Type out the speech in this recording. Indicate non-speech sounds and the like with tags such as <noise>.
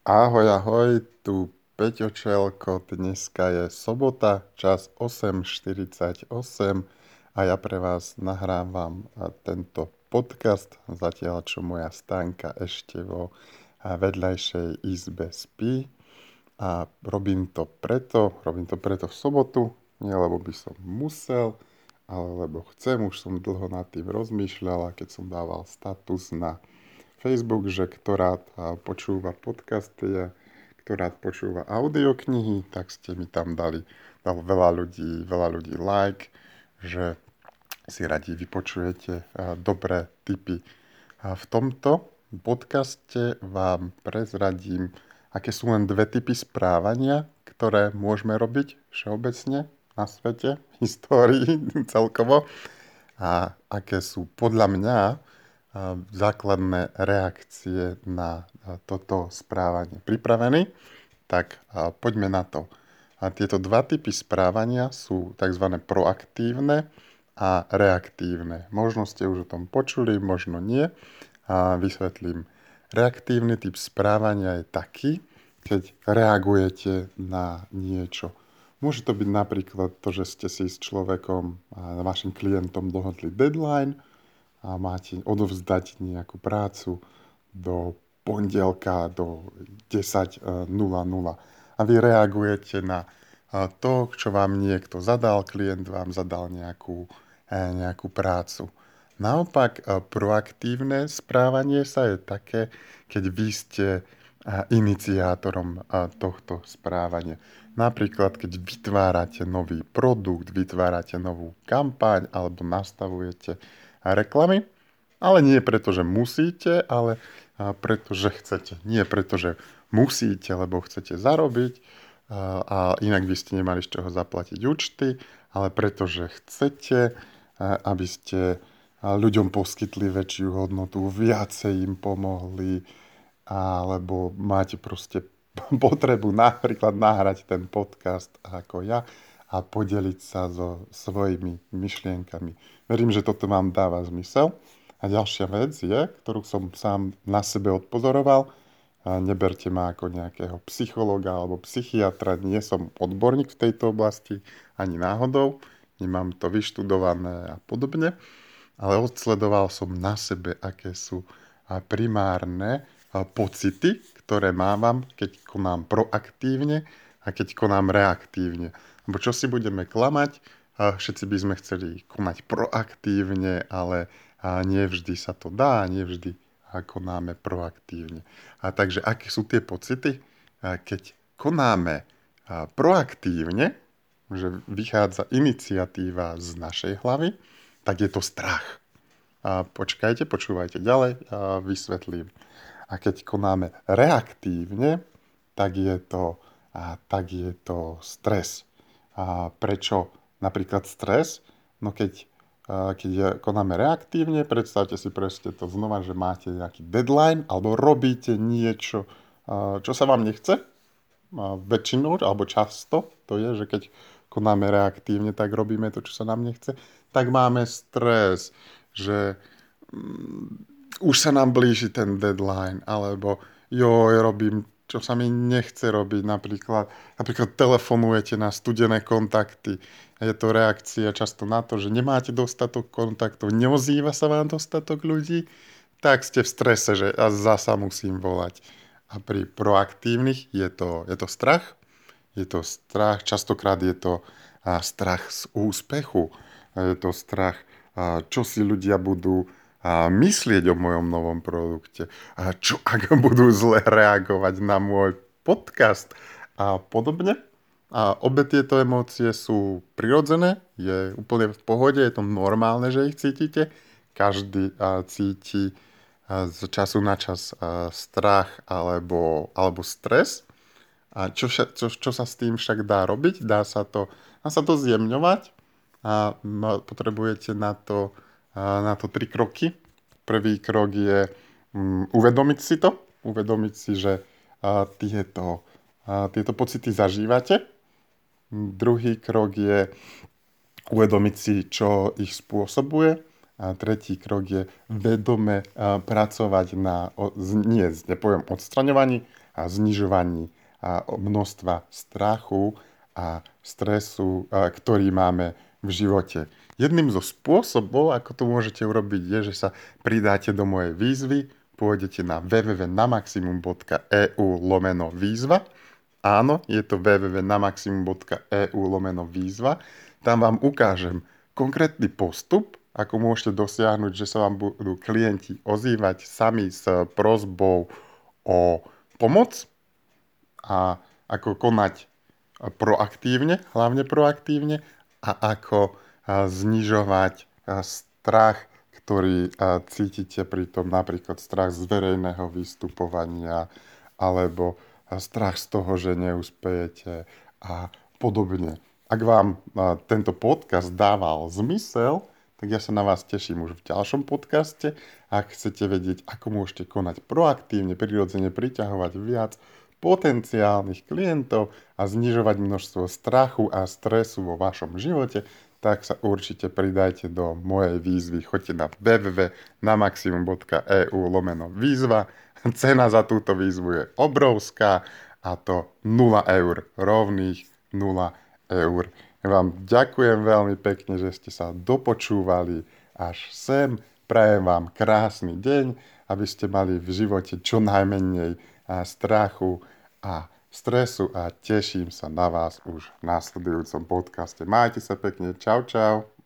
Ahoj, ahoj, tu Peťo dneska je sobota, čas 8.48 a ja pre vás nahrávam tento podcast, zatiaľ čo moja stánka ešte vo vedľajšej izbe spí. A robím to preto, robím to preto v sobotu, nie lebo by som musel, ale lebo chcem, už som dlho nad tým rozmýšľal a keď som dával status na Facebook, že ktorá počúva podcasty a ktorá počúva audioknihy, tak ste mi tam dali, dal veľa ľudí, veľa ľudí like, že si radi vypočujete dobré tipy. A v tomto podcaste vám prezradím, aké sú len dve typy správania, ktoré môžeme robiť všeobecne na svete, v histórii <laughs> celkovo a aké sú podľa mňa základné reakcie na toto správanie pripravení, tak poďme na to. A tieto dva typy správania sú tzv. proaktívne a reaktívne. Možno ste už o tom počuli, možno nie. A vysvetlím. Reaktívny typ správania je taký, keď reagujete na niečo. Môže to byť napríklad to, že ste si s človekom, vašim klientom dohodli deadline, a máte odovzdať nejakú prácu do pondelka do 10.00 a vy reagujete na to, čo vám niekto zadal, klient vám zadal nejakú, e, nejakú prácu. Naopak, e, proaktívne správanie sa je také, keď vy ste e, iniciátorom tohto správania. Napríklad, keď vytvárate nový produkt, vytvárate novú kampaň alebo nastavujete reklamy, ale nie preto, že musíte, ale preto, že chcete. Nie preto, že musíte, lebo chcete zarobiť a inak by ste nemali z čoho zaplatiť účty, ale preto, že chcete, aby ste ľuďom poskytli väčšiu hodnotu, viacej im pomohli, alebo máte proste <laughs> potrebu napríklad nahrať ten podcast ako ja a podeliť sa so svojimi myšlienkami. Verím, že toto vám dáva zmysel. A ďalšia vec je, ktorú som sám na sebe odpozoroval, neberte ma ako nejakého psychologa alebo psychiatra, nie som odborník v tejto oblasti ani náhodou, nemám to vyštudované a podobne, ale odsledoval som na sebe, aké sú primárne pocity, ktoré mávam, keď konám proaktívne a keď konám reaktívne. Lebo čo si budeme klamať, všetci by sme chceli konať proaktívne, ale nie vždy sa to dá, nie vždy konáme proaktívne. A takže aké sú tie pocity? Keď konáme proaktívne, že vychádza iniciatíva z našej hlavy, tak je to strach. A počkajte, počúvajte ďalej a vysvetlím. A keď konáme reaktívne, tak je to, a tak je to stres. A prečo napríklad stres? No keď, keď konáme reaktívne, predstavte si presne to znova, že máte nejaký deadline alebo robíte niečo, čo sa vám nechce. A väčšinou alebo často to je, že keď konáme reaktívne, tak robíme to, čo sa nám nechce, tak máme stres, že mm, už sa nám blíži ten deadline, alebo jo, robím čo sa mi nechce robiť. Napríklad, napríklad telefonujete na studené kontakty. Je to reakcia často na to, že nemáte dostatok kontaktov, neozýva sa vám dostatok ľudí, tak ste v strese, že a zasa musím volať. A pri proaktívnych je to, je to strach. Je to strach, častokrát je to strach z úspechu. Je to strach, čo si ľudia budú a myslieť o mojom novom produkte. A čo ak <laughs> budú zle reagovať na môj podcast a podobne. A obe tieto emócie sú prirodzené, je úplne v pohode, je to normálne, že ich cítite. Každý cíti z času na čas strach alebo, alebo stres. A čo, čo, čo sa s tým však dá robiť? Dá sa to, dá sa to zjemňovať a potrebujete na to na to tri kroky. Prvý krok je um, uvedomiť si to, uvedomiť si, že a, tieto, a, tieto pocity zažívate. Druhý krok je uvedomiť si, čo ich spôsobuje. A tretí krok je vedome pracovať na, nie, nepoviem odstraňovaní, znižovaní množstva strachu a stresu, ktorý máme v živote. Jedným zo spôsobov, ako to môžete urobiť, je, že sa pridáte do mojej výzvy, pôjdete na www.namaximum.eu lomeno výzva. Áno, je to www.namaximum.eu lomeno výzva. Tam vám ukážem konkrétny postup, ako môžete dosiahnuť, že sa vám budú klienti ozývať sami s prozbou o pomoc a ako konať proaktívne, hlavne proaktívne a ako znižovať strach, ktorý cítite pri tom, napríklad strach z verejného vystupovania alebo strach z toho, že neúspejete a podobne. Ak vám tento podcast dával zmysel, tak ja sa na vás teším už v ďalšom podcaste. Ak chcete vedieť, ako môžete konať proaktívne, prirodzene priťahovať viac potenciálnych klientov a znižovať množstvo strachu a stresu vo vašom živote, tak sa určite pridajte do mojej výzvy. Choďte na www.namaximum.eu lomeno výzva. Cena za túto výzvu je obrovská a to 0 eur, rovných 0 eur. Vám ďakujem veľmi pekne, že ste sa dopočúvali až sem. Prajem vám krásny deň, aby ste mali v živote čo najmenej strachu a stresu a teším sa na vás už v následujúcom podcaste. Majte sa pekne, čau čau.